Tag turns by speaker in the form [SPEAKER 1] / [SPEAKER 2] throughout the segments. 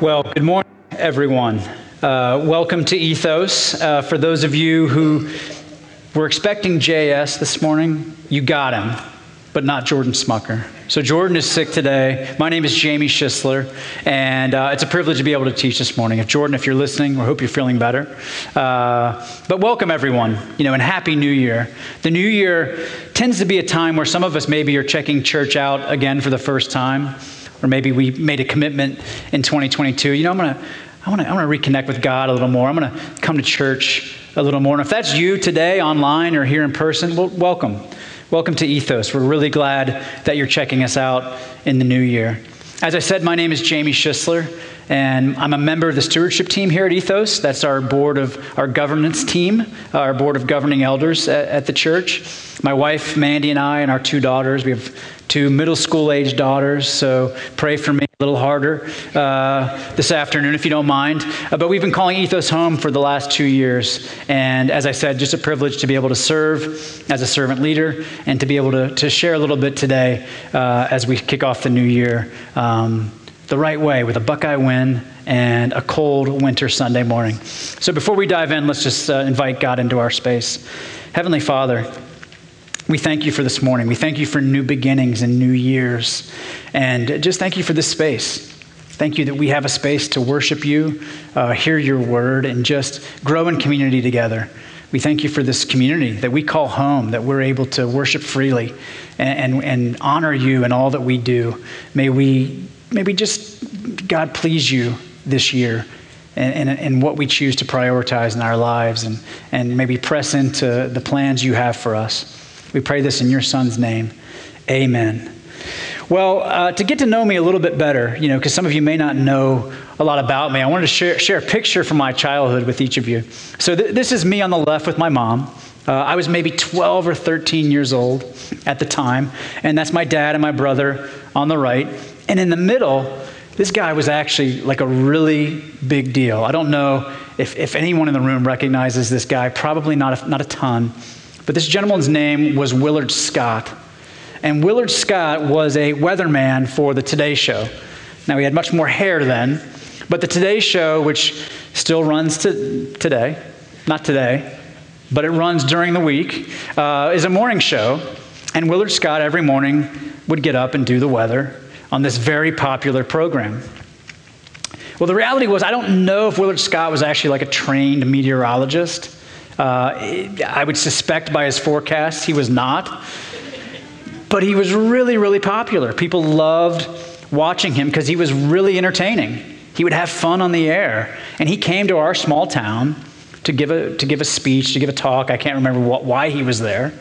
[SPEAKER 1] Well, good morning, everyone. Uh, welcome to Ethos. Uh, for those of you who were expecting JS this morning, you got him, but not Jordan Smucker. So, Jordan is sick today. My name is Jamie Schisler, and uh, it's a privilege to be able to teach this morning. If Jordan, if you're listening, we hope you're feeling better. Uh, but welcome, everyone, you know, and Happy New Year. The New Year tends to be a time where some of us maybe are checking church out again for the first time or maybe we made a commitment in 2022. You know, I'm gonna, I want to, I want to reconnect with God a little more. I'm going to come to church a little more. And if that's you today, online or here in person, well, welcome, welcome to Ethos. We're really glad that you're checking us out in the new year. As I said, my name is Jamie Schisler, and I'm a member of the stewardship team here at Ethos. That's our board of our governance team, our board of governing elders at, at the church. My wife Mandy and I, and our two daughters. We have two middle school age daughters, so pray for me a little harder uh, this afternoon if you don't mind. Uh, but we've been calling Ethos home for the last two years. And as I said, just a privilege to be able to serve as a servant leader and to be able to, to share a little bit today uh, as we kick off the new year um, the right way with a Buckeye win and a cold winter Sunday morning. So before we dive in, let's just uh, invite God into our space. Heavenly Father, we thank you for this morning. We thank you for new beginnings and new years. And just thank you for this space. Thank you that we have a space to worship you, uh, hear your word, and just grow in community together. We thank you for this community that we call home, that we're able to worship freely and, and, and honor you in all that we do. May we, may we just, God, please you this year and, and, and, what we choose to prioritize in our lives and, and maybe press into the plans you have for us. We pray this in your son's name. Amen. Well, uh, to get to know me a little bit better, you know, because some of you may not know a lot about me, I wanted to share, share a picture from my childhood with each of you. So, th- this is me on the left with my mom. Uh, I was maybe 12 or 13 years old at the time, and that's my dad and my brother on the right. And in the middle, this guy was actually like a really big deal. I don't know if, if anyone in the room recognizes this guy, probably not a, not a ton. But this gentleman's name was Willard Scott. And Willard Scott was a weatherman for the Today Show. Now, he had much more hair then, but the Today Show, which still runs to today, not today, but it runs during the week, uh, is a morning show. And Willard Scott every morning would get up and do the weather on this very popular program. Well, the reality was, I don't know if Willard Scott was actually like a trained meteorologist. Uh, I would suspect by his forecasts he was not. But he was really, really popular. People loved watching him because he was really entertaining. He would have fun on the air. And he came to our small town to give a, to give a speech, to give a talk. I can't remember what, why he was there.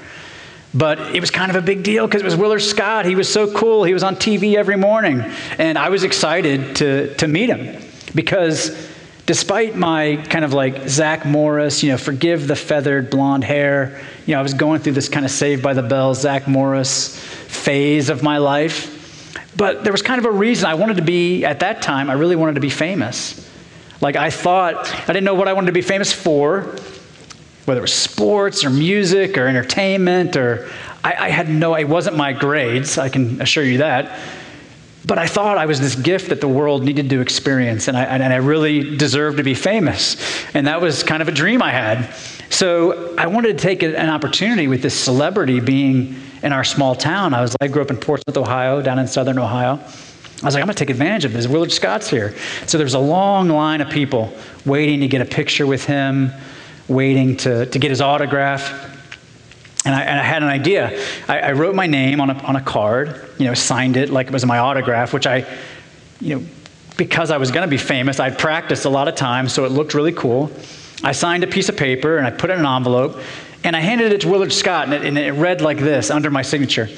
[SPEAKER 1] But it was kind of a big deal because it was Willard Scott. He was so cool. He was on TV every morning. And I was excited to, to meet him because despite my kind of like Zach Morris, you know, forgive the feathered blonde hair, you know, I was going through this kind of Saved by the Bell, Zach Morris phase of my life. But there was kind of a reason I wanted to be, at that time, I really wanted to be famous. Like I thought, I didn't know what I wanted to be famous for, whether it was sports or music or entertainment or I, I had no, it wasn't my grades, I can assure you that. But I thought I was this gift that the world needed to experience, and I, and I really deserved to be famous. And that was kind of a dream I had. So I wanted to take an opportunity with this celebrity being in our small town. I was I grew up in Portsmouth, Ohio, down in southern Ohio. I was like, I'm going to take advantage of this. Willard Scott's here. So there's a long line of people waiting to get a picture with him, waiting to, to get his autograph. And I, and I, had an idea. I, I, wrote my name on a, on a card, you know, signed it like it was my autograph, which I, you know, because I was going to be famous, I'd practiced a lot of times, so it looked really cool. I signed a piece of paper and I put it in an envelope, and I handed it to Willard Scott, and it, and it read like this under my signature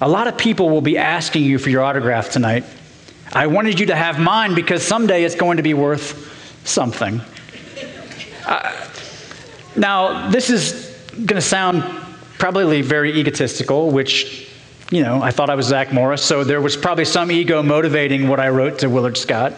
[SPEAKER 1] A lot of people will be asking you for your autograph tonight. I wanted you to have mine because someday it's going to be worth something. Uh, now, this is going to sound probably very egotistical, which, you know, I thought I was Zach Morris, so there was probably some ego motivating what I wrote to Willard Scott.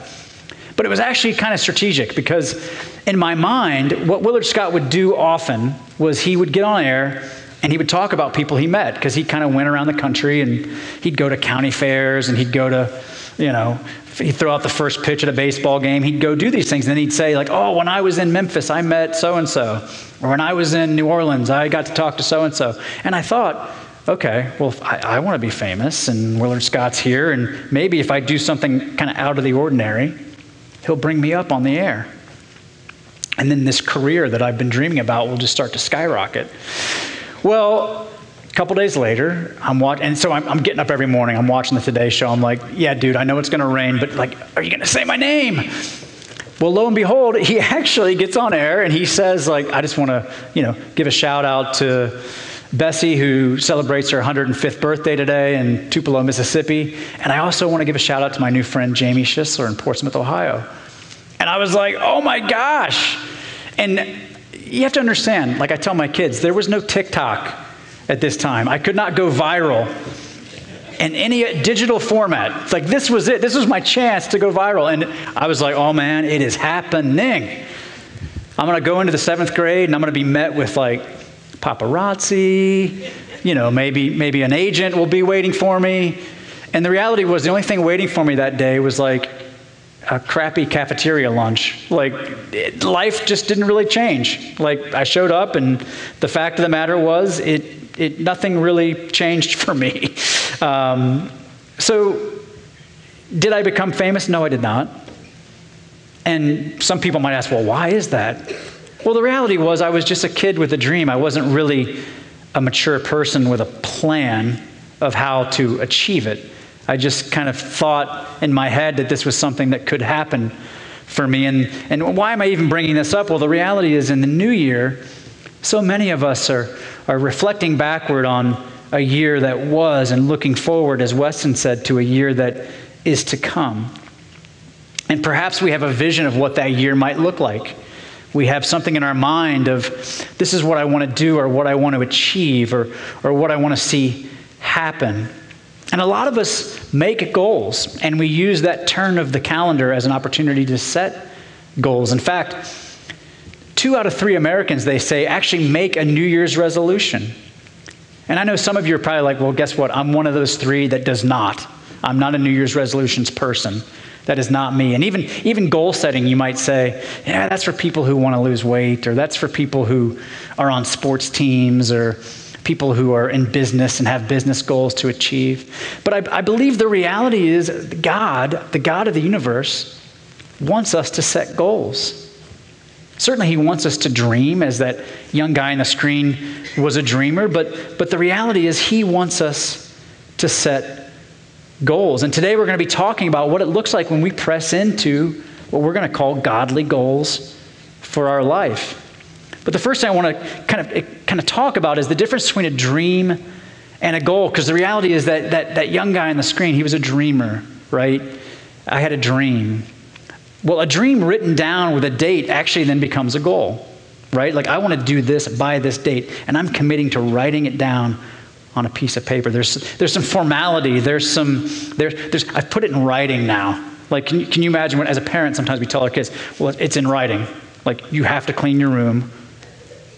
[SPEAKER 1] But it was actually kind of strategic because in my mind, what Willard Scott would do often was he would get on air And he would talk about people he met because he kind of went around the country and he'd go to county fairs and he'd go to, you know, he'd throw out the first pitch at a baseball game. He'd go do these things. And then he'd say, like, oh, when I was in Memphis, I met so and so. Or when I was in New Orleans, I got to talk to so and so. And I thought, okay, well, I, I want to be famous and Willard Scott's here. And maybe if I do something kind of out of the ordinary, he'll bring me up on the air. And then this career that I've been dreaming about will just start to skyrocket. Well, a couple days later, I'm watching, and so I'm, I'm, getting up every morning. I'm watching the Today Show. I'm like, yeah, dude, I know it's going to rain, but like, are you going to say my name? Well, lo and behold, he actually gets on air and he says, like, I just want to, you know, give a shout out to Bessie, who celebrates her 105th birthday today in Tupelo, Mississippi. And I also want to give a shout out to my new friend Jamie Schisler in Portsmouth, Ohio. And I was like, oh my gosh. And you have to understand, like I tell my kids, there was no TikTok at this time. I could not go viral in any digital format. It's like this was it. This was my chance to go viral. And I was like, oh man, it is happening. I'm going to go into the seventh grade and I'm going to be met with like paparazzi. You know, maybe, maybe an agent will be waiting for me. And the reality was, the only thing waiting for me that day was like a crappy cafeteria lunch. Like, it, life just didn't really change. Like, I showed up, and the fact of the matter was, it, it nothing really changed for me. Um, so, did I become famous? No, I did not. And some people might ask, well, why is that? Well, the reality was, I was just a kid with a dream. I wasn't really a mature person with a plan of how to achieve it. I just kind of thought in my head that this was something that could happen for me. And, and why am I even bringing this up? Well, the reality is, in the new year, so many of us are, are reflecting backward on a year that was and looking forward, as Weston said, to a year that is to come. And perhaps we have a vision of what that year might look like. We have something in our mind of this is what I want to do or what I want to achieve or, or what I want to see happen. And a lot of us make goals, and we use that turn of the calendar as an opportunity to set goals. In fact, two out of three Americans, they say, actually make a New Year's resolution. And I know some of you are probably like, well, guess what? I'm one of those three that does not. I'm not a New Year's resolutions person. That is not me. And even, even goal setting, you might say, yeah, that's for people who want to lose weight, or that's for people who are on sports teams, or people who are in business and have business goals to achieve. But I, I believe the reality is God, the God of the universe, wants us to set goals. Certainly, he wants us to dream, as that young guy on the screen was a dreamer, but, but the reality is he wants us to set goals. And today we're going to be talking about what it looks like when we press into what we're going to call godly goals for our life. But the first thing I want to kind of, kind of talk about is the difference between a dream and a goal. Because the reality is that, that that young guy on the screen, he was a dreamer, right? I had a dream. Well, a dream written down with a date actually then becomes a goal, right? Like, I want to do this by this date, and I'm committing to writing it down on a piece of paper. There's, there's some formality. There's some, there, there's, I've put it in writing now. Like, can you, can you imagine when, as a parent, sometimes we tell our kids, well, it's in writing. Like, you have to clean your room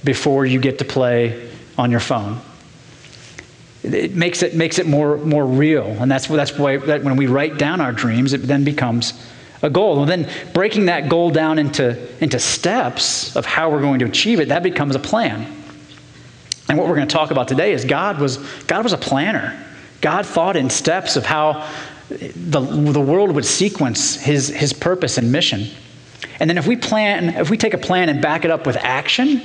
[SPEAKER 1] before you get to play on your phone. It makes it, makes it more, more real. And that's, that's why that when we write down our dreams, it then becomes a goal. And then breaking that goal down into, into steps of how we're going to achieve it, that becomes a plan. And what we're going to talk about today is God was, God was a planner. God thought in steps of how the, the world would sequence his, his purpose and mission. And then if we plan, if we take a plan and back it up with action,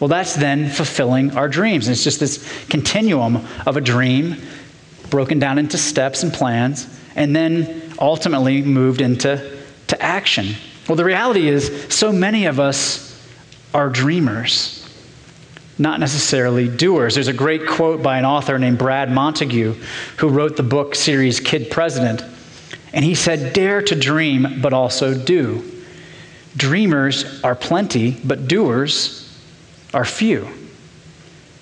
[SPEAKER 1] well, that's then fulfilling our dreams. And it's just this continuum of a dream broken down into steps and plans, and then ultimately moved into to action. Well, the reality is, so many of us are dreamers, not necessarily doers. There's a great quote by an author named Brad Montague, who wrote the book series Kid President. And he said, Dare to dream, but also do. Dreamers are plenty, but doers are few.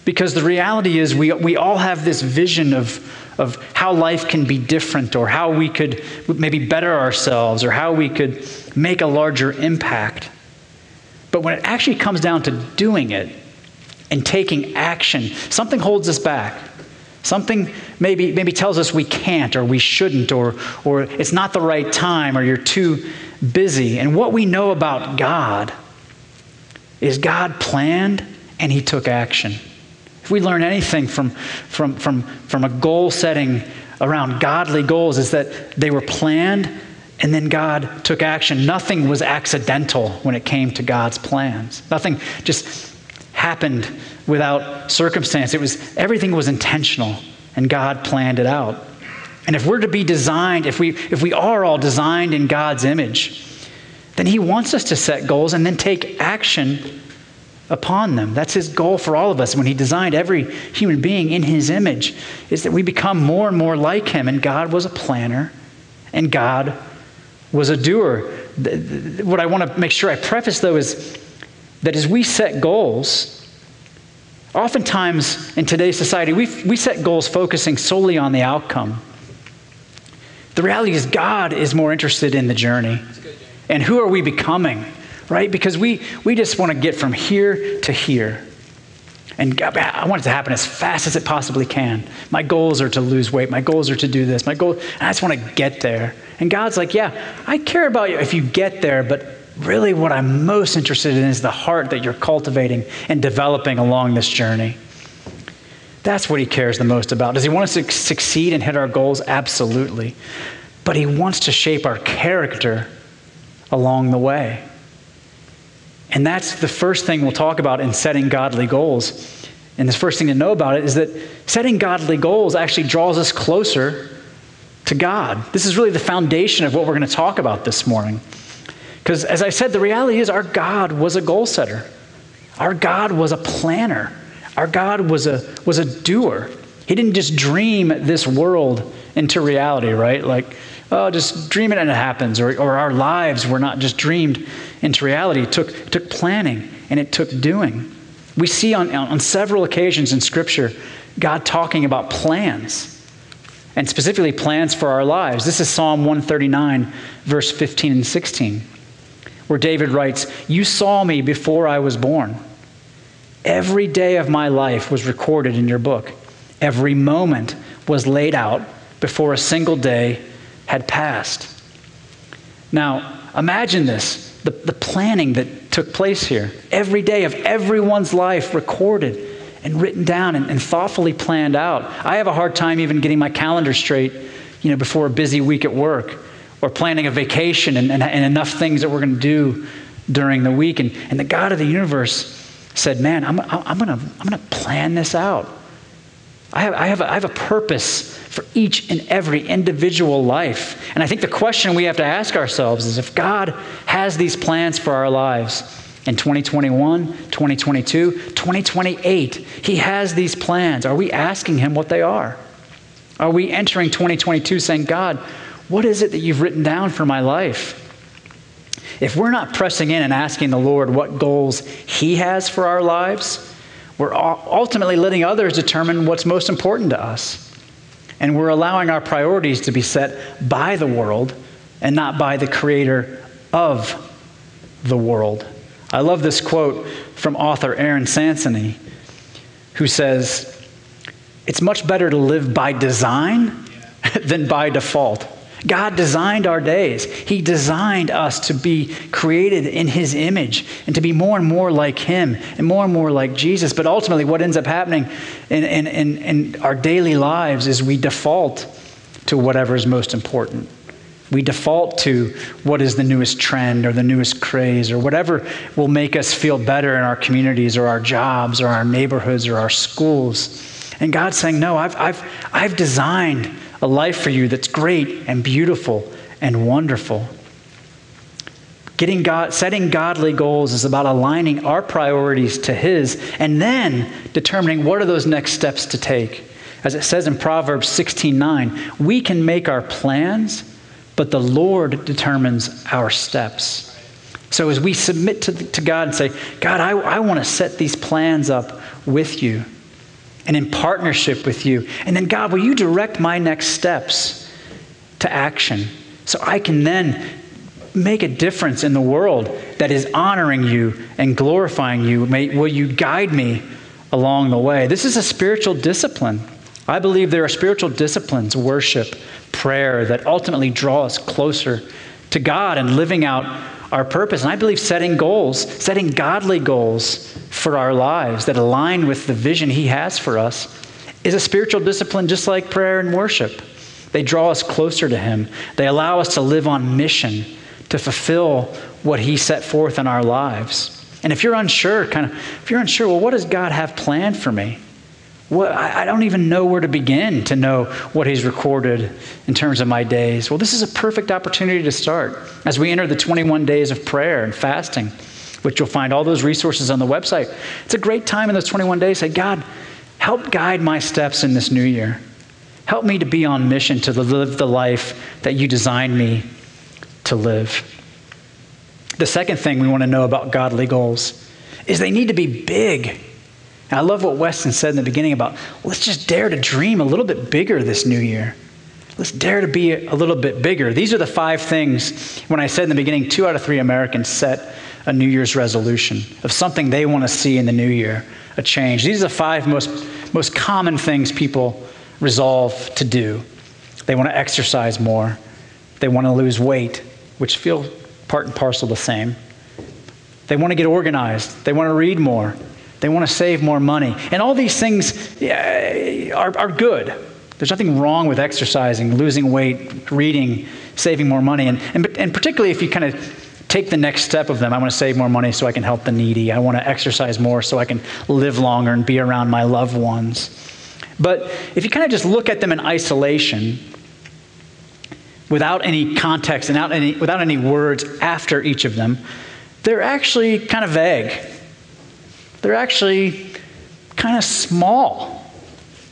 [SPEAKER 1] Because the reality is, we, we all have this vision of, of how life can be different, or how we could maybe better ourselves, or how we could make a larger impact. But when it actually comes down to doing it, and taking action, something holds us back. Something maybe, maybe tells us we can't or we shouldn't or, or it's not the right time or you're too busy. And what we know about God is God planned and He took action. If we learn anything from, from, from, from a goal setting around godly goals, is that they were planned and then God took action. Nothing was accidental when it came to God's plans. Nothing just happened without circumstance. It was everything was intentional and God planned it out. And if we're to be designed, if we if we are all designed in God's image, then he wants us to set goals and then take action upon them. That's his goal for all of us when he designed every human being in his image is that we become more and more like him and God was a planner and God was a doer. What I want to make sure I preface, though, is that as we set goals, oftentimes in today's society, we, we set goals focusing solely on the outcome. The reality is, God is more interested in the journey. And who are we becoming, right? Because we, we just want to get from here to here. And I want it to happen as fast as it possibly can. My goals are to lose weight. My goals are to do this. My goal, I just want to get there. And God's like, yeah, I care about you if you get there, but really what I'm most interested in is the heart that you're cultivating and developing along this journey. That's what he cares the most about. Does he want us to succeed and hit our goals? Absolutely. But he wants to shape our character along the way. And that's the first thing we'll talk about in setting godly goals. And the first thing to know about it is that setting godly goals actually draws us closer to God. This is really the foundation of what we're going to talk about this morning. Because as I said, the reality is our God was a goal setter. Our God was a planner. Our God was a, was a doer. He didn't just dream this world into reality, right? Like, oh, just dream it and it happens. Or, or our lives were not just dreamed into reality. It took, it took planning and it took doing. We see on, on several occasions in Scripture God talking about plans and specifically plans for our lives. This is Psalm 139, verse 15 and 16, where David writes, You saw me before I was born. Every day of my life was recorded in your book. Every moment was laid out before a single day had passed. Now, imagine this the, the planning that took place here. Every day of everyone's life recorded and written down and, and thoughtfully planned out. I have a hard time even getting my calendar straight, you know, before a busy week at work or planning a vacation and, and, and enough things that we're going to do during the week. And, and the God of the universe said, Man, I'm, I'm going to I'm going to plan this out. I have, I, have a, I have a purpose for each and every individual life. And I think the question we have to ask ourselves is if God has these plans for our lives, in 2021, 2022, 2028. He has these plans. Are we asking Him what they are? Are we entering 2022 saying, God, what is it that you've written down for my life? If we're not pressing in and asking the Lord what goals He has for our lives, we're ultimately letting others determine what's most important to us. And we're allowing our priorities to be set by the world and not by the creator of the world. I love this quote from author Aaron Sansoney, who says, It's much better to live by design than by default. God designed our days. He designed us to be created in His image and to be more and more like Him and more and more like Jesus. But ultimately, what ends up happening in, in, in, in our daily lives is we default to whatever is most important. We default to what is the newest trend or the newest craze or whatever will make us feel better in our communities or our jobs or our neighborhoods or our schools. And God's saying, No, I've, I've, I've designed a life for you that's great and beautiful and wonderful. Getting God, setting godly goals is about aligning our priorities to His and then determining what are those next steps to take. As it says in Proverbs 16:9, we can make our plans but the Lord determines our steps. So as we submit to, to God and say, God, I, I want to set these plans up with you and in partnership with you. And then, God, will you direct my next steps to action so I can then make a difference in the world that is honoring you and glorifying you? May, will you guide me along the way. This is a spiritual discipline. I believe there are spiritual disciplines, worship, prayer, that ultimately draw us closer to God and living out our purpose. And I believe setting goals, setting godly goals for our lives that align with the vision He has for us, is a spiritual discipline just like prayer and worship. They draw us closer to Him, they allow us to live on mission to fulfill what He set forth in our lives. And if you're unsure, kind of, if you're unsure, well, what does God have planned for me? What, I, I don't even know where to begin to know what He's recorded in terms of my days. Well, this is a perfect opportunity to start as we enter the 21 days of prayer and fasting, which you'll find all those resources on the website. It's a great time in those 21 days. Say, God, help guide my steps in this new year. Help me to be on mission to live the life that you designed me to live. The second thing we want to know about godly goals is they need to be big. And I love what Weston said in the beginning about let's just dare to dream a little bit bigger this new year. Let's dare to be a little bit bigger. These are the five things, when I said in the beginning, two out of three Americans set a New Year's resolution of something they want to see in the new year, a change. These are the five most, most common things people resolve to do. They want to exercise more, they want to lose weight, which feel part and parcel the same. They want to get organized, they want to read more, they want to save more money. And all these things yeah, are, are good. There's nothing wrong with exercising, losing weight, reading, saving more money. And, and, and particularly if you kind of take the next step of them. I want to save more money so I can help the needy. I want to exercise more so I can live longer and be around my loved ones. But if you kind of just look at them in isolation, without any context and without any, without any words after each of them, they're actually kind of vague. They're actually kind of small.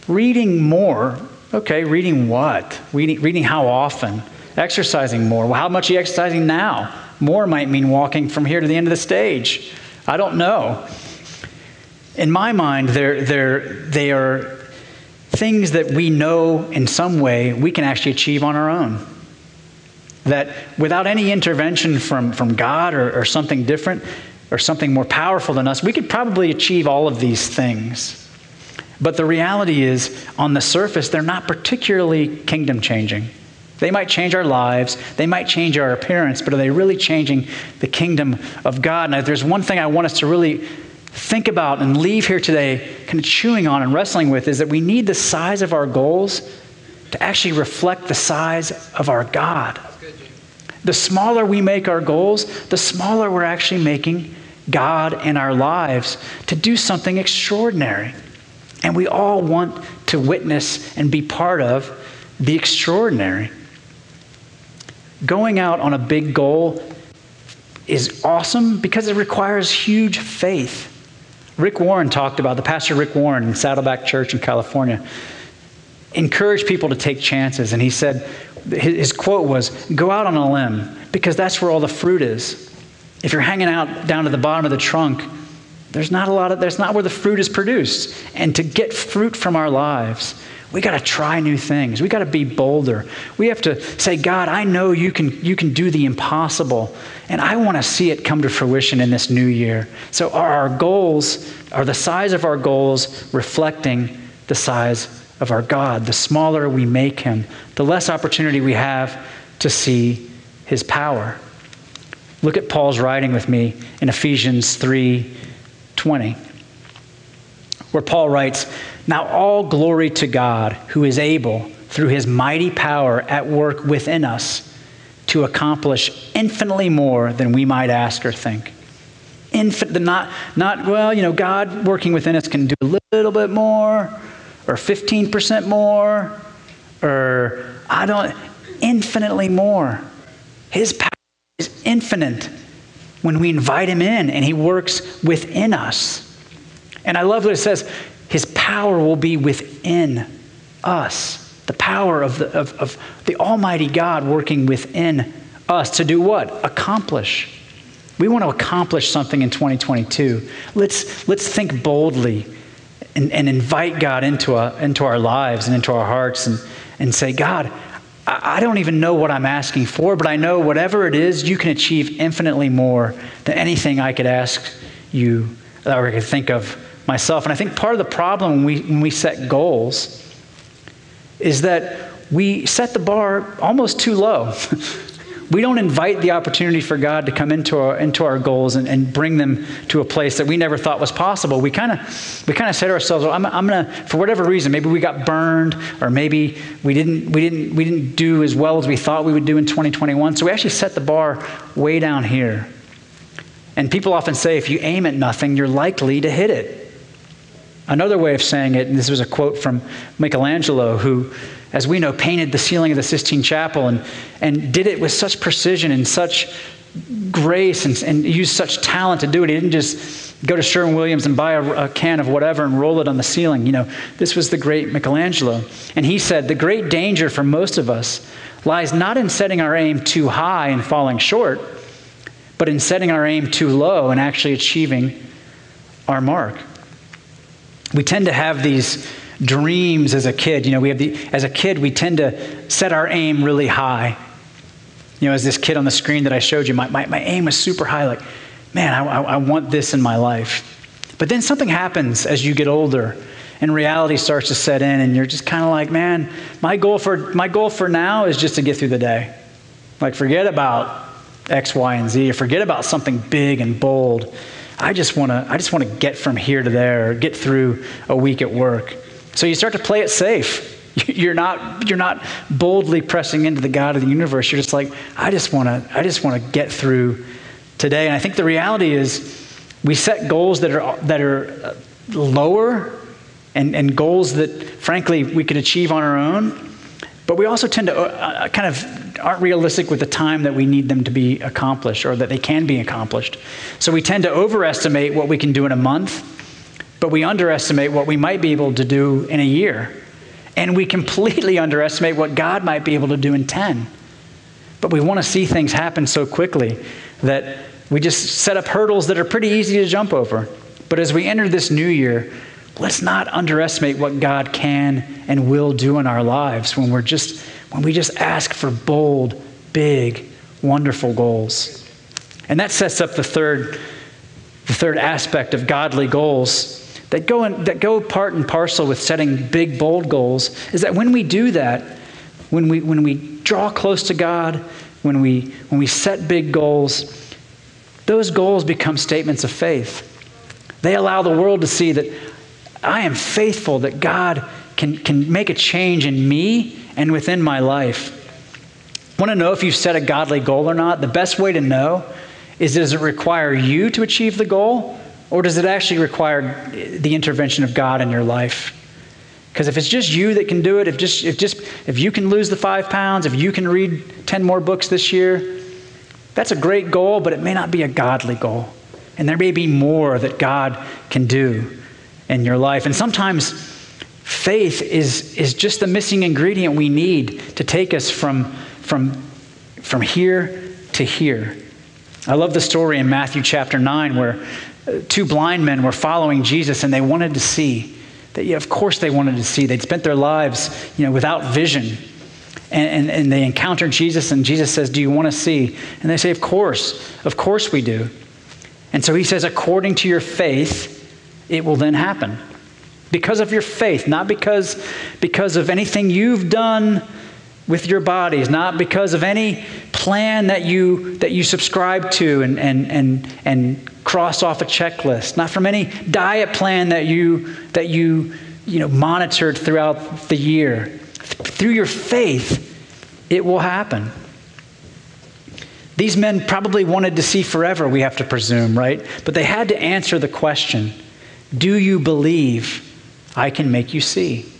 [SPEAKER 1] Reading more, okay, reading what? Reading, reading how often? Exercising more. Well, how much are you exercising now? More might mean walking from here to the end of the stage. I don't know. In my mind, they're, they're, they are things that we know in some way we can actually achieve on our own. That without any intervention from, from God or, or something different or something more powerful than us, we could probably achieve all of these things. But the reality is, on the surface, they're not particularly kingdom changing. They might change our lives, they might change our appearance, but are they really changing the kingdom of God? Now, there's one thing I want us to really think about and leave here today, kind of chewing on and wrestling with, is that we need the size of our goals to actually reflect the size of our God. The smaller we make our goals, the smaller we're actually making God in our lives to do something extraordinary. And we all want to witness and be part of the extraordinary. Going out on a big goal is awesome because it requires huge faith. Rick Warren talked about, the pastor Rick Warren in Saddleback Church in California, encouraged people to take chances. And he said, his quote was, Go out on a limb because that's where all the fruit is. If you're hanging out down at the bottom of the trunk, there's not a lot of, there's not where the fruit is produced. And to get fruit from our lives, we got to try new things. We got to be bolder. We have to say, God, I know you can, you can do the impossible, and I want to see it come to fruition in this new year. So, are our goals, are the size of our goals reflecting the size of our God. The smaller we make him, the less opportunity we have to see his power. Look at Paul's writing with me in Ephesians 3:20, where Paul writes, "Now all glory to God, who is able through his mighty power at work within us to accomplish infinitely more than we might ask or think." Infin- not, not, well, you know, God working within us can do a little bit more, or 15% more or I don't, infinitely more. His power is infinite when we invite him in and he works within us. And I love what it says his power will be within us. The power of the, of, of the Almighty God working within us to do what? Accomplish. We want to accomplish something in 2022. Let's, let's think boldly and, and invite God into, a, into our lives and into our hearts and, and say, God, I, don't even know what I'm asking for, but I know whatever it is, you can achieve infinitely more than anything I could ask you or I could think of myself. And I think part of the problem when we, when we set goals is that we set the bar almost too low. we don't invite the opportunity for God to come into our, into our goals and, and bring them to a place that we never thought was possible. We kind of we kind of say to ourselves, well, I'm, I'm to, for whatever reason, maybe we got burned or maybe we didn't, we, didn't, we didn't do as well as we thought we would do in 2021. So we actually set the bar way down here. And people often say if you aim at nothing, you're likely to hit it. Another way of saying it, and this was a quote from Michelangelo, who as we know, painted the ceiling of the Sistine Chapel and, and did it with such precision and such grace and, and used such talent to do it. He didn't just go to Sherwin Williams and buy a, a, can of whatever and roll it on the ceiling. You know, this was the great Michelangelo. And he said, The great danger for most of us lies not in setting our aim too high and falling short, but in setting our aim too low and actually achieving our mark. We tend to have these dreams as a kid. You know, we have the, as a kid, we tend to set our aim really high. You know, as this kid on the screen that I showed you, my, my, my aim was super high, like, man, I, I, I want this in my life. But then something happens as you get older and reality starts to set in and you're just kind of like man my goal for my goal for now is just to get through the day like forget about x y and z or forget about something big and bold i just want to i just want to get from here to there get through a week at work so you start to play it safe. You're not, you're not boldly pressing into the God of the universe. You're just like, I just want to, I just want to get through today. And I think the reality is we set goals that are, that are uh, lower and, and goals that, frankly, we could achieve on our own. But we also tend to uh, uh kind of aren't realistic with the time that we need them to be accomplished or that they can be accomplished. So we tend to overestimate what we can do in a month but we underestimate what we might be able to do in a year. And we completely underestimate what God might be able to do in 10. But we want to see things happen so quickly that we just set up hurdles that are pretty easy to jump over. But as we enter this new year, let's not underestimate what God can and will do in our lives when we're just when we just ask for bold, big, wonderful goals. And that sets up the third the third aspect of godly goals that go, in, that go part and parcel with setting big, bold goals is that when we do that, when we, when we draw close to God, when we, when we set big goals, those goals become statements of faith. They allow the world to see that I am faithful, that God can, can make a change in me and within my life. Want to know if you've set a godly goal or not? The best way to know is does it require you to achieve the goal or does it actually require the intervention of God in your life? Because if it's just you that can do it, if just if just if you can lose the five pounds, if you can read 10 more books this year, that's a great goal, but it may not be a godly goal. And there may be more that God can do in your life. And sometimes faith is, is just the missing ingredient we need to take us from, from, from here to here. I love the story in Matthew chapter 9 where two blind men were following Jesus and they wanted to see. That, yeah, of course they wanted to see. They'd spent their lives you know, without vision. And, and, and they encountered Jesus, and Jesus says, Do you want to see? And they say, Of course. Of course we do. And so he says, According to your faith, it will then happen. Because of your faith, not because, because of anything you've done with your bodies, not because of any plan that you that you subscribe to and and and and cross off a checklist, not from any diet plan that you that you you know monitored throughout the year. Through your faith, it will happen. These men probably wanted to see forever, we have to presume, right? But they had to answer the question Do you believe I can make you see?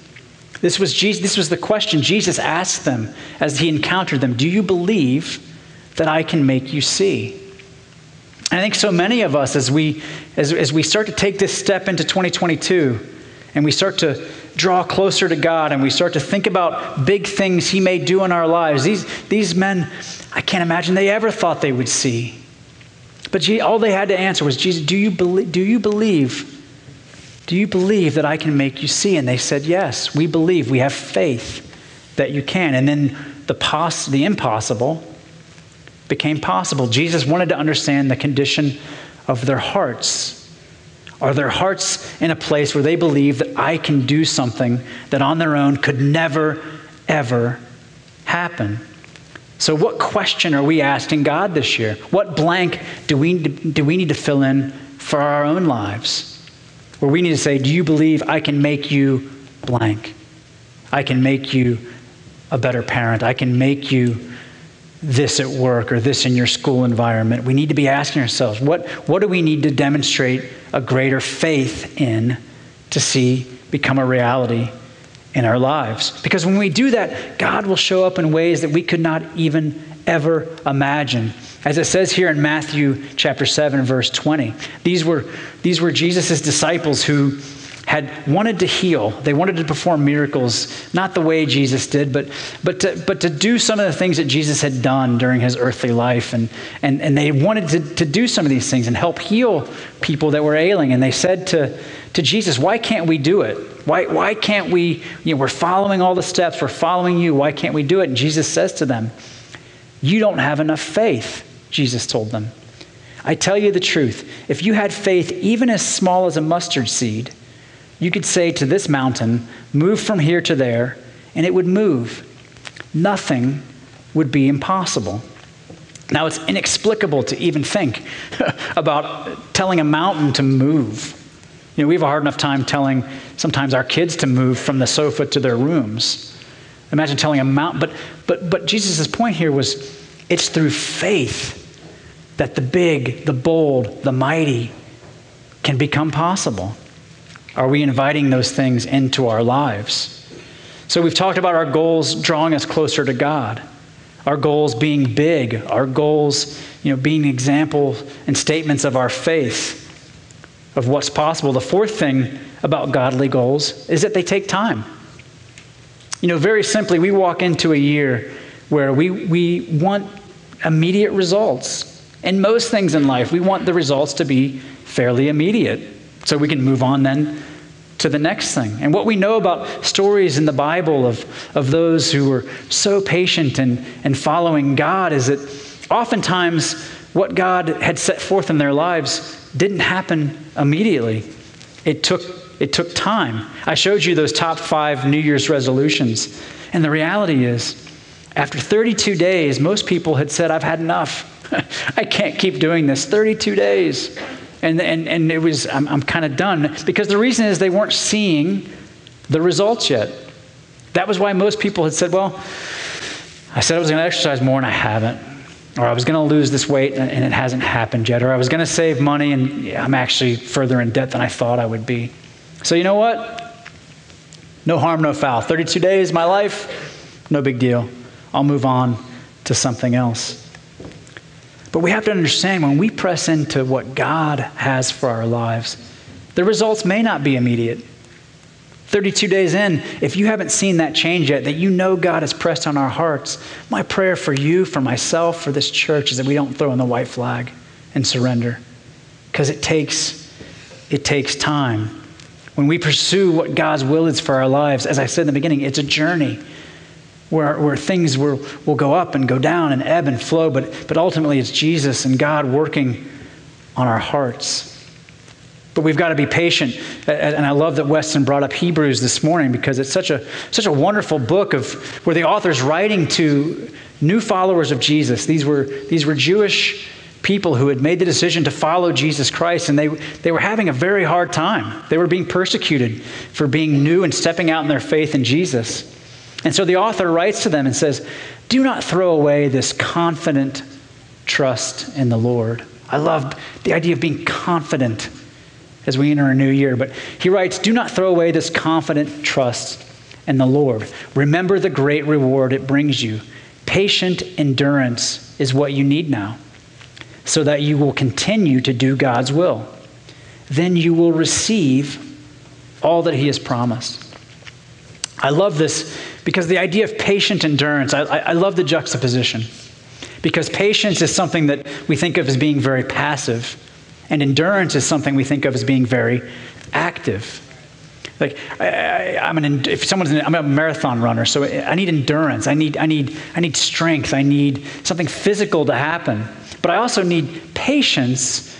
[SPEAKER 1] This was, Jesus, this was the question Jesus asked them as he encountered them Do you believe that I can make you see? And I think so many of us, as we, as, as we start to take this step into 2022 and we start to draw closer to God and we start to think about big things He may do in our lives, these, these men, I can't imagine they ever thought they would see. But all they had to answer was, Jesus, do you, believe, do you believe? Do you believe that I can make you see? And they said, Yes, we believe. We have faith that you can. And then the, pos- the impossible became possible. Jesus wanted to understand the condition of their hearts. Are their hearts in a place where they believe that I can do something that on their own could never, ever happen? So, what question are we asking God this year? What blank do we, do we need to fill in for our own lives? Where we need to say, Do you believe I can make you blank? I can make you a better parent. I can make you this at work or this in your school environment. We need to be asking ourselves, what, what do we need to demonstrate a greater faith in to see become a reality in our lives? Because when we do that, God will show up in ways that we could not even ever imagine. As it says here in Matthew chapter 7, verse 20, these were, these were Jesus' disciples who had wanted to heal. They wanted to perform miracles, not the way Jesus did, but, but, to, but to do some of the things that Jesus had done during his earthly life. And, and, and they wanted to, to do some of these things and help heal people that were ailing. And they said to, to Jesus, Why can't we do it? Why, why can't we? You know, we're following all the steps, we're following you. Why can't we do it? And Jesus says to them, You don't have enough faith, Jesus told them. I tell you the truth. If you had faith even as small as a mustard seed, you could say to this mountain, Move from here to there, and it would move. Nothing would be impossible. Now, it's inexplicable to even think about telling a mountain to move. You know, we have a hard enough time telling sometimes our kids to move from the sofa to their rooms. Imagine telling a mountain, but, but, but Jesus' point here was it's through faith that the big, the bold, the mighty can become possible. Are we inviting those things into our lives? So we've talked about our goals drawing us closer to God. Our goals being big, our goals, you know, being examples and statements of our faith, of what's possible. The fourth thing about godly goals is that they take time. You know, very simply, we walk into a year where we, we want immediate results. In most things in life, we want the results to be fairly immediate so we can move on then to the next thing. And what we know about stories in the Bible of, of those who were so patient and, and following God is that oftentimes what God had set forth in their lives didn't happen immediately. It took, it took time. I showed you those top five New Year's resolutions. And the reality is, after 32 days, most people had said, I've had enough. I can't keep doing this. 32 days. And, and, and it was, I'm, I'm kind of done. Because the reason is they weren't seeing the results yet. That was why most people had said, well, I said I was going to exercise more and I haven't. Or I was going to lose this weight and, it hasn't happened yet. Or I was going to save money and yeah, I'm actually further in debt than I thought I would be. So you know what? No harm, no foul. 32 days, my life, no big deal. I'll move on to something else. But we have to understand when we press into what God has for our lives, the results may not be immediate. 32 days in, if you haven't seen that change yet, that you know God has pressed on our hearts, my prayer for you, for myself, for this church is that we don't throw in the white flag and surrender. Because it takes, it takes time. When we pursue what God's will is for our lives, as I said in the beginning, it's a journey where, where things will, go up and go down and ebb and flow, but, but ultimately it's Jesus and God working on our hearts. But we've got to be patient. And I love that Weston brought up Hebrews this morning because it's such a, such a wonderful book of where the author's writing to new followers of Jesus. These were, these were Jewish people who had made the decision to follow Jesus Christ, and they, they were having a very hard time. They were being persecuted for being new and stepping out in their faith in Jesus. And so the author writes to them and says, Do not throw away this confident trust in the Lord. I love the idea of being confident as we enter a new year. But he writes, Do not throw away this confident trust in the Lord. Remember the great reward it brings you. Patient endurance is what you need now, so that you will continue to do God's will. Then you will receive all that he has promised. I love this because the idea of patient endurance, I, I, love the juxtaposition. Because patience is something that we think of as being very passive, and endurance is something we think of as being very active. Like I, am an if someone's an, I'm a marathon runner, so I need endurance. I need I need I need strength. I need something physical to happen. But I also need patience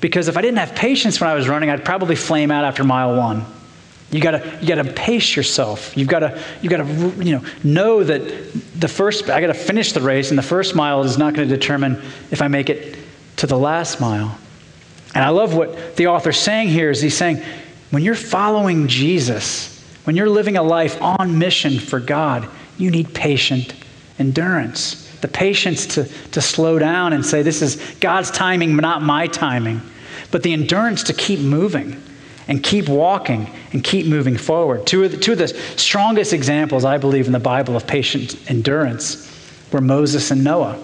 [SPEAKER 1] Because if I didn't have patience when I was running, I'd probably flame out after mile one. You gotta, you gotta pace yourself. You've gotta, you gotta, you know, know that the first, I gotta finish the race, and the first mile is not gonna determine if I make it to the last mile. And I love what the author's saying here is he's saying, when you're following Jesus, when you're living a life on mission for God, you need patient endurance. The patience to, to slow down and say, This is God's timing, not my timing. But the endurance to keep moving and keep walking and keep moving forward. Two of the, two of the strongest examples, I believe, in the Bible of patient endurance were Moses and Noah.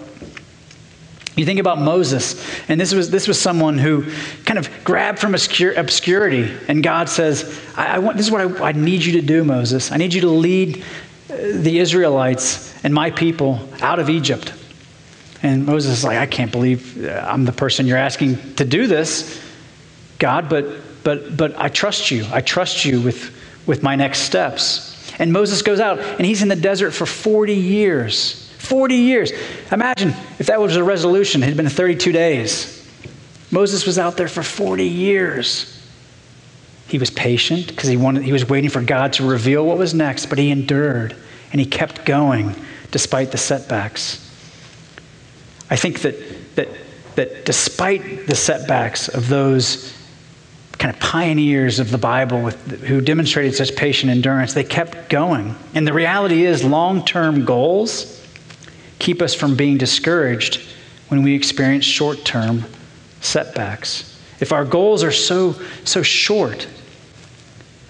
[SPEAKER 1] You think about Moses, and this was, this was someone who kind of grabbed from obscurity, and God says, I, I want, This is what I, I need you to do, Moses. I need you to lead uh, the Israelites and my people out of Egypt. And Moses is like, I can't believe uh, I'm the person you're asking to do this, God, but, but, but I trust you. I trust you with, with my next steps. And Moses goes out, and he's in the desert for 40 years 40 years. Imagine if that was a resolution, it had been 32 days. Moses was out there for 40 years. He was patient because he, wanted, he was waiting for God to reveal what was next, but he endured and he kept going despite the setbacks. I think that, that, that despite the setbacks of those kind of pioneers of the Bible with, who demonstrated such patient endurance, they kept going. And the reality is, long term goals keep us from being discouraged when we experience short term setbacks. If our goals are so, so short,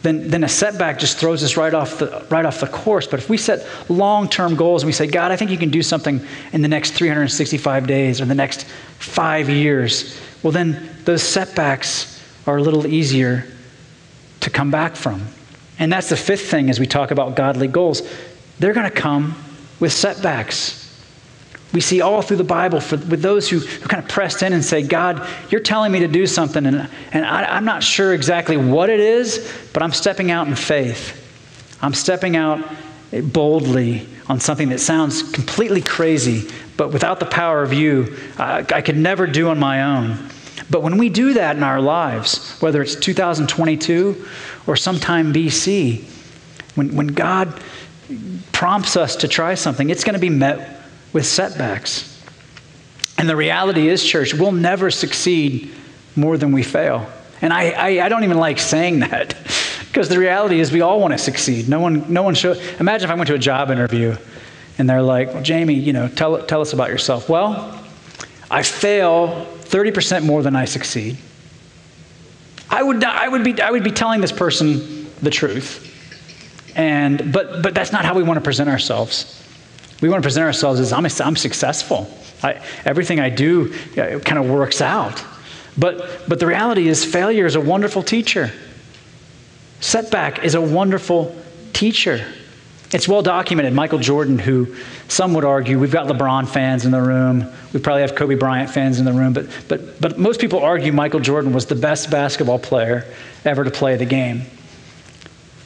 [SPEAKER 1] then, then a setback just throws us right off, the, right off the course. But if we set long term goals and we say, God, I think you can do something in the next 365 days or the next five years, well, then those setbacks are a little easier to come back from. And that's the fifth thing as we talk about godly goals. They're going to come with setbacks. We see all through the Bible for, with those who, who kind of pressed in and say, God, you're telling me to do something, and, and I, I'm not sure exactly what it is, but I'm stepping out in faith. I'm stepping out boldly on something that sounds completely crazy, but without the power of you, I, I could never do on my own. But when we do that in our lives, whether it's 2022 or sometime BC, when, when God prompts us to try something, it's going to be met with setbacks. And the reality is, church, we'll never succeed more than we fail. And I, I, I don't even like saying that because the reality is we all want to succeed. No one, no one show. Imagine if I went to a job interview and they're like, well, Jamie, you know, tell, tell us about yourself. Well, I fail 30% more than I succeed. I would, I would, be, I would be telling this person the truth. And, but, but that's not how we want to present ourselves. We want to present ourselves as I'm, I'm successful. I, everything I do kind of works out. But, but the reality is, failure is a wonderful teacher. Setback is a wonderful teacher. It's well documented. Michael Jordan, who some would argue, we've got LeBron fans in the room, we probably have Kobe Bryant fans in the room, but, but, but most people argue Michael Jordan was the best basketball player ever to play the game.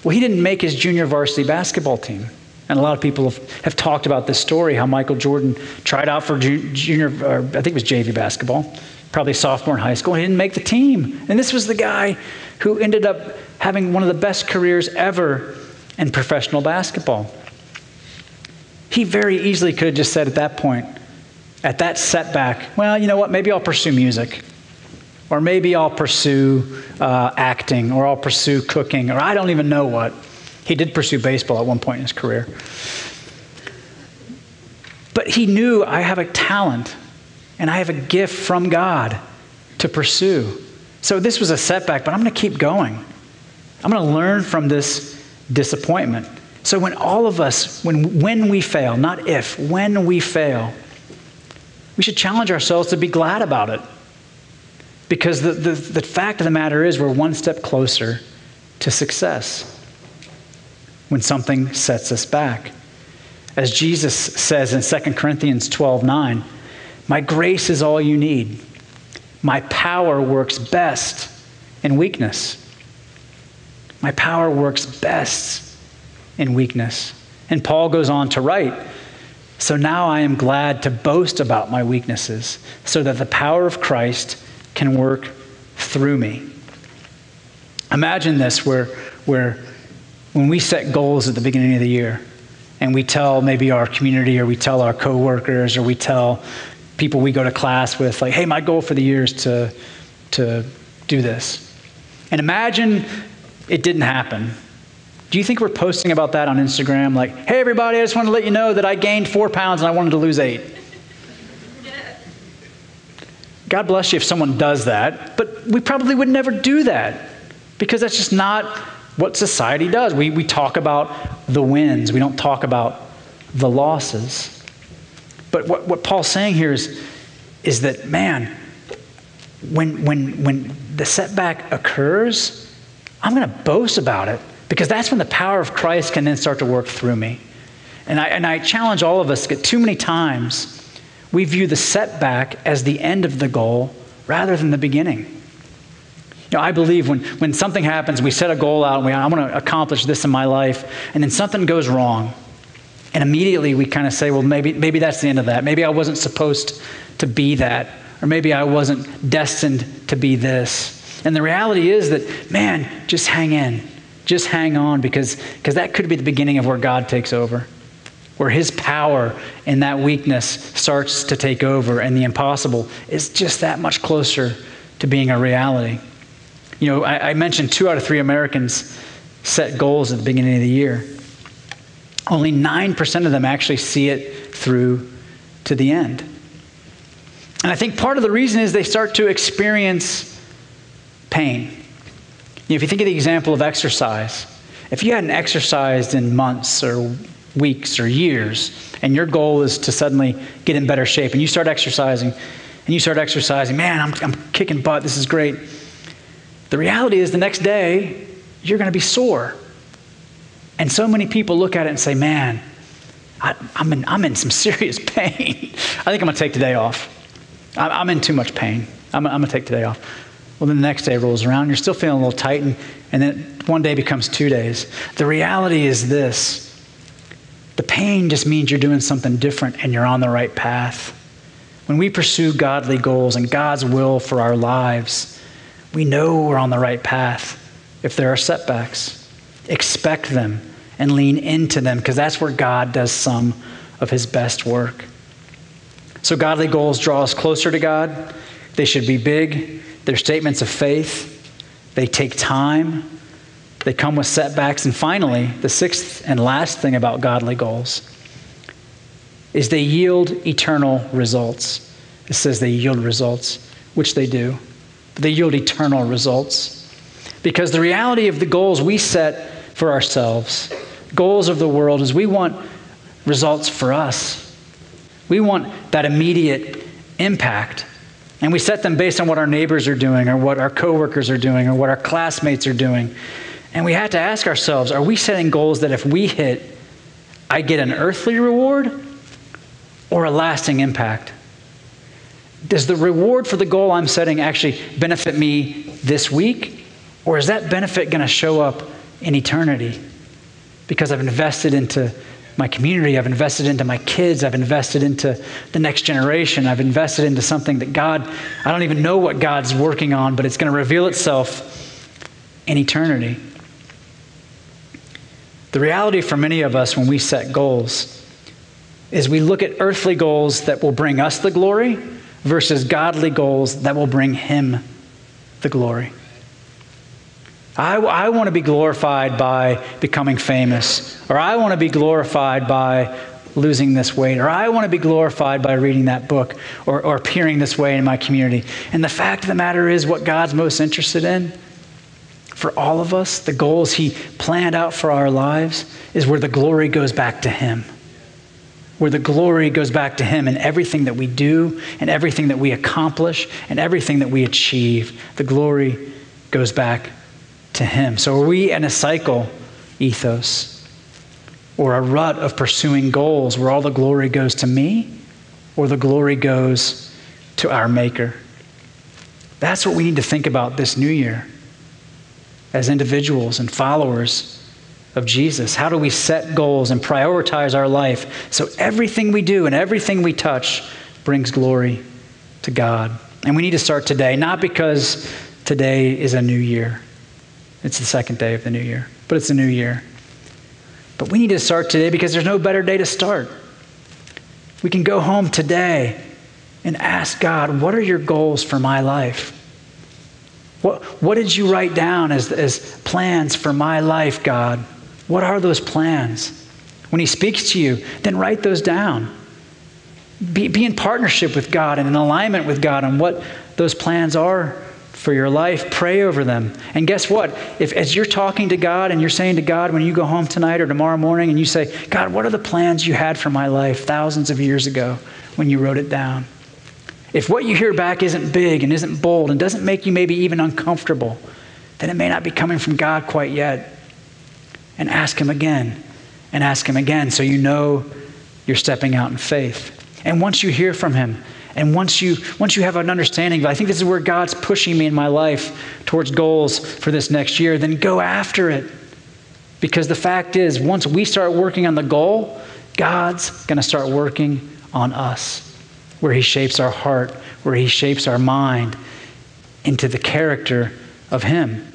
[SPEAKER 1] Well, he didn't make his junior varsity basketball team. And a lot of people have, have talked about this story how Michael Jordan tried out for junior, or I think it was JV basketball, probably sophomore in high school. He didn't make the team. And this was the guy who ended up having one of the best careers ever in professional basketball. He very easily could have just said at that point, at that setback, well, you know what, maybe I'll pursue music. Or maybe I'll pursue uh, acting, or I'll pursue cooking, or I don't even know what. He did pursue baseball at one point in his career. But he knew I have a talent and I have a gift from God to pursue. So this was a setback, but I'm going to keep going. I'm going to learn from this disappointment. So when all of us, when, when we fail, not if, when we fail, we should challenge ourselves to be glad about it. Because the, the, the fact of the matter is, we're one step closer to success when something sets us back. As Jesus says in 2 Corinthians 12 9, my grace is all you need. My power works best in weakness. My power works best in weakness. And Paul goes on to write, So now I am glad to boast about my weaknesses, so that the power of Christ can work through me. Imagine this where, where when we set goals at the beginning of the year and we tell maybe our community or we tell our coworkers or we tell people we go to class with, like, hey, my goal for the year is to, to do this. And imagine it didn't happen. Do you think we're posting about that on Instagram? Like, hey, everybody, I just want to let you know that I gained four pounds and I wanted to lose eight. God bless you if someone does that, but we probably would never do that because that's just not what society does. We, we talk about the wins, we don't talk about the losses. But what, what Paul's saying here is, is that, man, when, when, when the setback occurs, I'm going to boast about it because that's when the power of Christ can then start to work through me. And I, and I challenge all of us that too many times we view the setback as the end of the goal rather than the beginning. You know, I believe when, when something happens, we set a goal out and we, I want to accomplish this in my life, and then something goes wrong. And immediately we kind of say, well, maybe, maybe that's the end of that. Maybe I wasn't supposed to be that. Or maybe I wasn't destined to be this. And the reality is that, man, just hang in. Just hang on because, because that could be the beginning of where God takes over, where his power and that weakness starts to take over, and the impossible is just that much closer to being a reality. You know, I, I mentioned two out of three Americans set goals at the beginning of the year. Only 9% of them actually see it through to the end. And I think part of the reason is they start to experience pain. You know, if you think of the example of exercise, if you hadn't exercised in months or weeks or years, and your goal is to suddenly get in better shape, and you start exercising, and you start exercising, man, I'm, I'm kicking butt, this is great. The reality is, the next day, you're going to be sore. And so many people look at it and say, man, I, am in, I'm in some serious pain. I think I'm going to take today off. I, am in too much pain. I'm, I'm going to take today off. Well, then the next day rolls around, you're still feeling a little tight, and, and then one day becomes two days. The reality is this the pain just means you're doing something different and you're on the right path. When we pursue godly goals and God's will for our lives, we know we're on the right path. If there are setbacks, expect them and lean into them because that's where God does some of his best work. So, godly goals draw us closer to God. They should be big, they're statements of faith, they take time, they come with setbacks. And finally, the sixth and last thing about godly goals is they yield eternal results. It says they yield results, which they do. But They yield eternal results. Because the reality of the goals we set for ourselves, goals of the world, is we want results for us. We want that immediate impact. And we set them based on what our neighbors are doing, or what our coworkers are doing, or what our classmates are doing. And we have to ask ourselves are we setting goals that if we hit, I get an earthly reward or a lasting impact? Does the reward for the goal I'm setting actually benefit me this week? Or is that benefit going to show up in eternity? Because I've invested into my community, I've invested into my kids, I've invested into the next generation, I've invested into something that God, I don't even know what God's working on, but it's going to reveal itself in eternity. The reality for many of us when we set goals is we look at earthly goals that will bring us the glory versus godly goals that will bring Him the glory. I, I want to be glorified by becoming famous, or I want to be glorified by losing this weight, or I want to be glorified by reading that book or, or appearing this way in my community. And the fact of the matter is, what God's most interested in for all of us, the goals He planned out for our lives, is where the glory goes back to Him. Where the glory goes back to Him in everything that we do, and everything that we accomplish, and everything that we achieve. The glory goes back to Him. So are we in a cycle ethos or a rut of pursuing goals where all the glory goes to me or the glory goes to our Maker? That's what we need to think about this new year as individuals and followers of Jesus? How do we set goals and prioritize our life so everything we do and everything we touch brings glory to God? And we need to start today, not because today is a new year. It's the second day of the new year, but it's a new year. But we need to start today because there's no better day to start. We can go home today and ask God, what are your goals for my life? What, what did you write down as, as plans for my life, God? What are those plans? When He speaks to you, then write those down. Be, be in partnership with God and in alignment with God on what those plans are for your life. Pray over them. And guess what? If as you're talking to God and you're saying to God when you go home tonight or tomorrow morning and you say, God, what are the plans you had for my life thousands of years ago when you wrote it down? If what you hear back isn't big and isn't bold and doesn't make you maybe even uncomfortable, then it may not be coming from God quite yet. And ask Him again and ask Him again so you know you're stepping out in faith. And once you hear from Him, and once you once you have an understanding of I think this is where God's pushing me in my life towards goals for this next year, then go after it. Because the fact is, once we start working on the goal, God's going to start working on us where He shapes our heart, where He shapes our mind into the character of Him,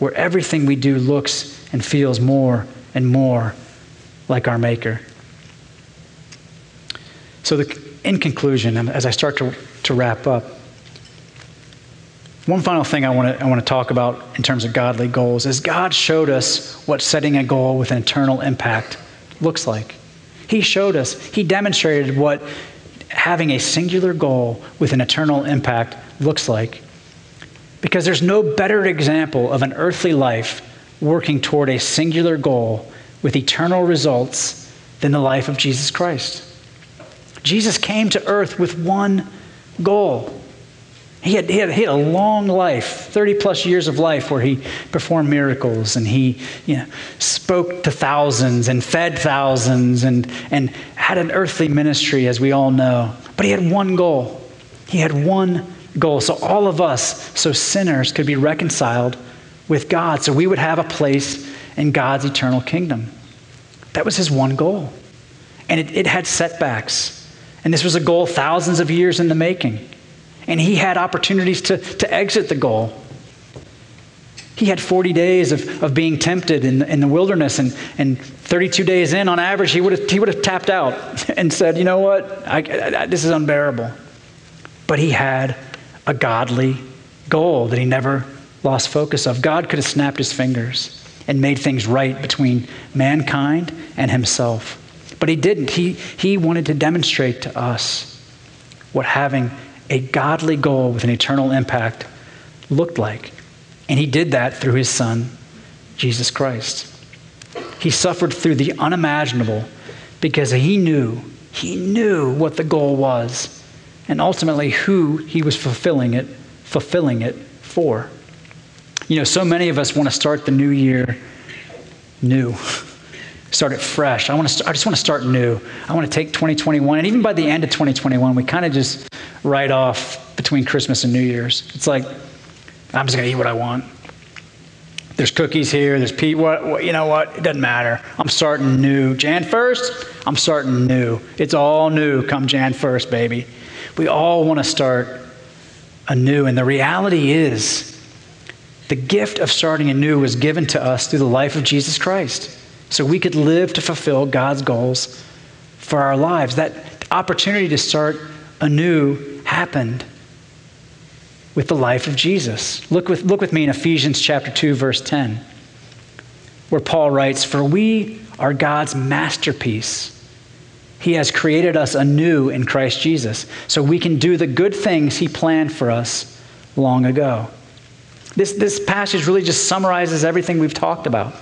[SPEAKER 1] where everything we do looks and feels more and more like our Maker. So, the, in conclusion, as I start to, to wrap up, one final thing I want to I want to talk about in terms of godly goals is God showed us what setting a goal with an eternal impact looks like. He showed us, He demonstrated what having a singular goal with an eternal impact looks like. Because there's no better example of an earthly life working toward a singular goal with eternal results than the life of Jesus Christ. Jesus came to earth with one goal. He had, he, had, he had a long life, 30 plus years of life, where he performed miracles and he you know, spoke to thousands and fed thousands and, and had an earthly ministry, as we all know. But he had one goal. He had one goal. So all of us, so sinners, could be reconciled with God, so we would have a place in God's eternal kingdom. That was his one goal. And it, it had setbacks. And this was a goal thousands of years in the making. And he had opportunities to, to exit the goal. He had 40 days of, of being tempted in, in the wilderness, and, and 32 days in, on average, he would have, he would have tapped out and said, You know what? I, I, this is unbearable. But he had a godly goal that he never lost focus of. God could have snapped his fingers and made things right between mankind and himself. But he didn't. He, he wanted to demonstrate to us what having a godly goal with an eternal impact looked like. And he did that through his son, Jesus Christ. He suffered through the unimaginable because he knew, he knew what the goal was and ultimately who he was fulfilling it, fulfilling it for. You know, so many of us want to start the new year new start it fresh. I, want to st- I just want to start new. I want to take 2021, and even by the end of 2021, we kind of just write off between Christmas and New Year's. It's like, I'm just going to eat what I want. There's cookies here. There's Pete. What, what, you know what? It doesn't matter. I'm starting new. Jan 1st, I'm starting new. It's all new come Jan 1st, baby. We all want to start anew. And the reality is, the gift of starting anew was given to us through the life of Jesus Christ so we could live to fulfill God's goals for our lives. That opportunity to start anew happened with the life of Jesus. Look with, look with me in Ephesians chapter 2, verse 10, where Paul writes, For we are God's masterpiece. He has created us anew in Christ Jesus, so we can do the good things He planned for us long ago. This, this passage really just summarizes everything we've talked about.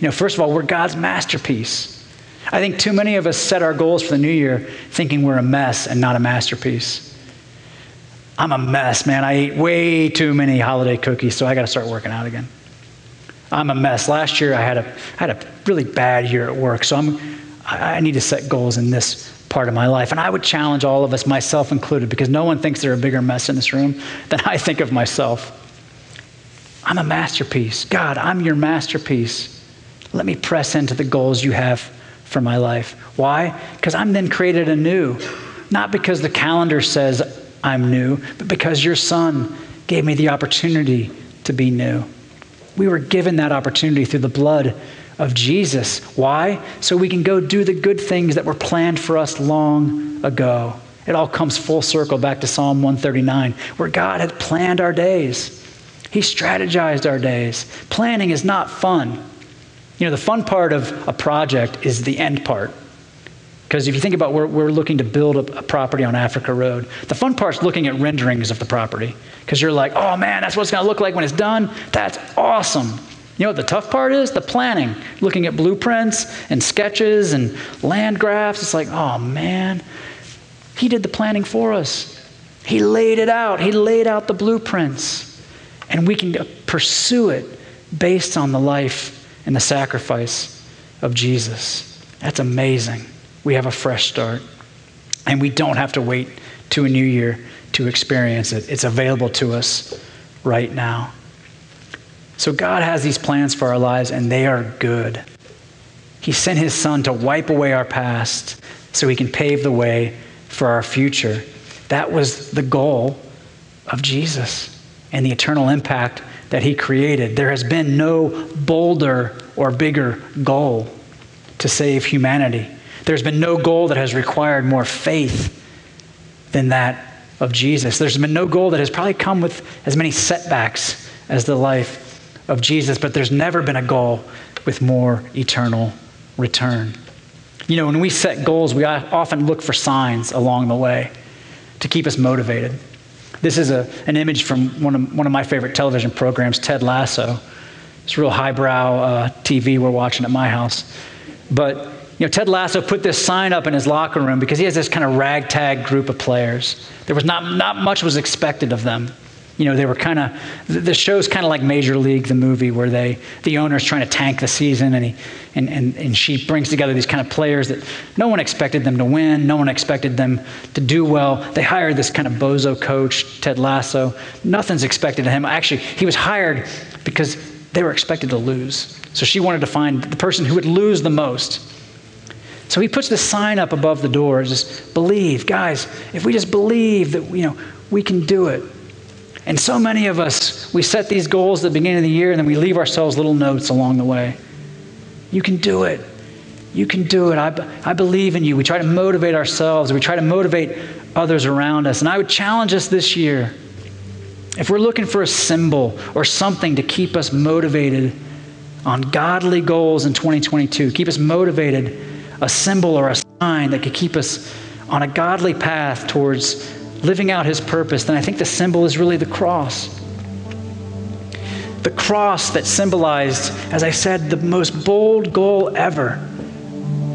[SPEAKER 1] You know, first of all, we're God's masterpiece. I think too many of us set our goals for the new year thinking we're a mess and not a masterpiece. I'm a mess, man. I ate way too many holiday cookies, so I got to start working out again. I'm a mess. Last year I had a, I had a really bad year at work, so I'm, I need to set goals in this part of my life. And I would challenge all of us, myself included, because no one thinks they're a bigger mess in this room than I think of myself. I'm a masterpiece. God, I'm your masterpiece. Let me press into the goals you have for my life. Why? Because I'm then created anew. Not because the calendar says I'm new, but because your son gave me the opportunity to be new. We were given that opportunity through the blood of Jesus. Why? So we can go do the good things that were planned for us long ago. It all comes full circle back to Psalm 139, where God had planned our days. He strategized our days. Planning is not fun. You know, the fun part of a project is the end part. Because if you think about we're, we're looking to build a, a, property on Africa Road, the fun part is looking at renderings of the property. Because you're like, oh man, that's what it's going to look like when it's done. That's awesome. You know what the tough part is? The planning. Looking at blueprints and sketches and land graphs. It's like, oh man, he did the planning for us. He laid it out, He laid out the blueprints. And we can pursue it based on the life and the sacrifice of Jesus. That's amazing. We have a fresh start. And we don't have to wait to a new year to experience it. It's available to us right now. So God has these plans for our lives, and they are good. He sent His Son to wipe away our past so He can pave the way for our future. That was the goal of Jesus and the eternal impact that he created. There has been no bolder or bigger goal to save humanity. There's been no goal that has required more faith than that of Jesus. There's been no goal that has probably come with as many setbacks as the life of Jesus, but there's never been a goal with more eternal return. You know, when we set goals, we often look for signs along the way to keep us motivated. This is a, an image from one of, one of my favorite television programs, Ted Lasso. It's real highbrow uh, TV we're watching at my house. But you know, Ted Lasso put this sign up in his locker room because he has this kind of ragtag group of players. There was not, not much was expected of them you know, they were kind of, the show's kind of like Major League, the movie, where they, the owner's trying to tank the season and, he, and, and, and she brings together these kind of players that no one expected them to win. No one expected them to do well. They hired this kind of bozo coach, Ted Lasso. Nothing's expected of him. Actually, he was hired because they were expected to lose. So she wanted to find the person who would lose the most. So he puts this sign up above the door, just believe, guys, if we just believe that, you know, we can do it. And so many of us, we set these goals at the beginning of the year and then we leave ourselves little notes along the way. You can do it. You can do it. I, I believe in you. We try to motivate ourselves, we try to motivate others around us. And I would challenge us this year if we're looking for a symbol or something to keep us motivated on godly goals in 2022, keep us motivated, a symbol or a sign that could keep us on a godly path towards living out his purpose, then I think the symbol is really the cross. The cross that symbolized, as I said, the most bold goal ever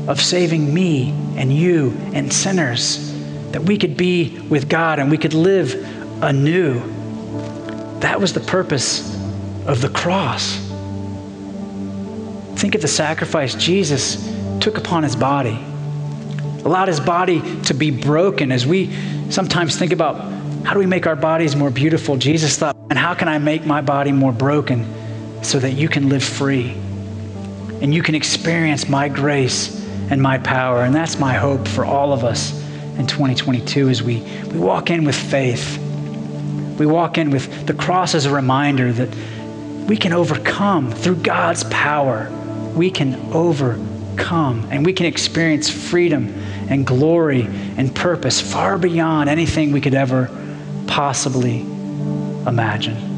[SPEAKER 1] of saving me and you and sinners, that we could be with God and we could live anew. That was the purpose of the cross. Think of the sacrifice Jesus took upon his body, allowed his body to be broken as we sometimes think about how do we make our bodies more beautiful? Jesus thought, and how can I make my body more broken so that you can live free and you can experience my grace and my power? And that's my hope for all of us in 2022 as we, we walk in with faith. We walk in with the cross as a reminder that we can overcome through God's power. We can overcome and we can experience freedom and glory and purpose far beyond anything we could ever possibly imagine.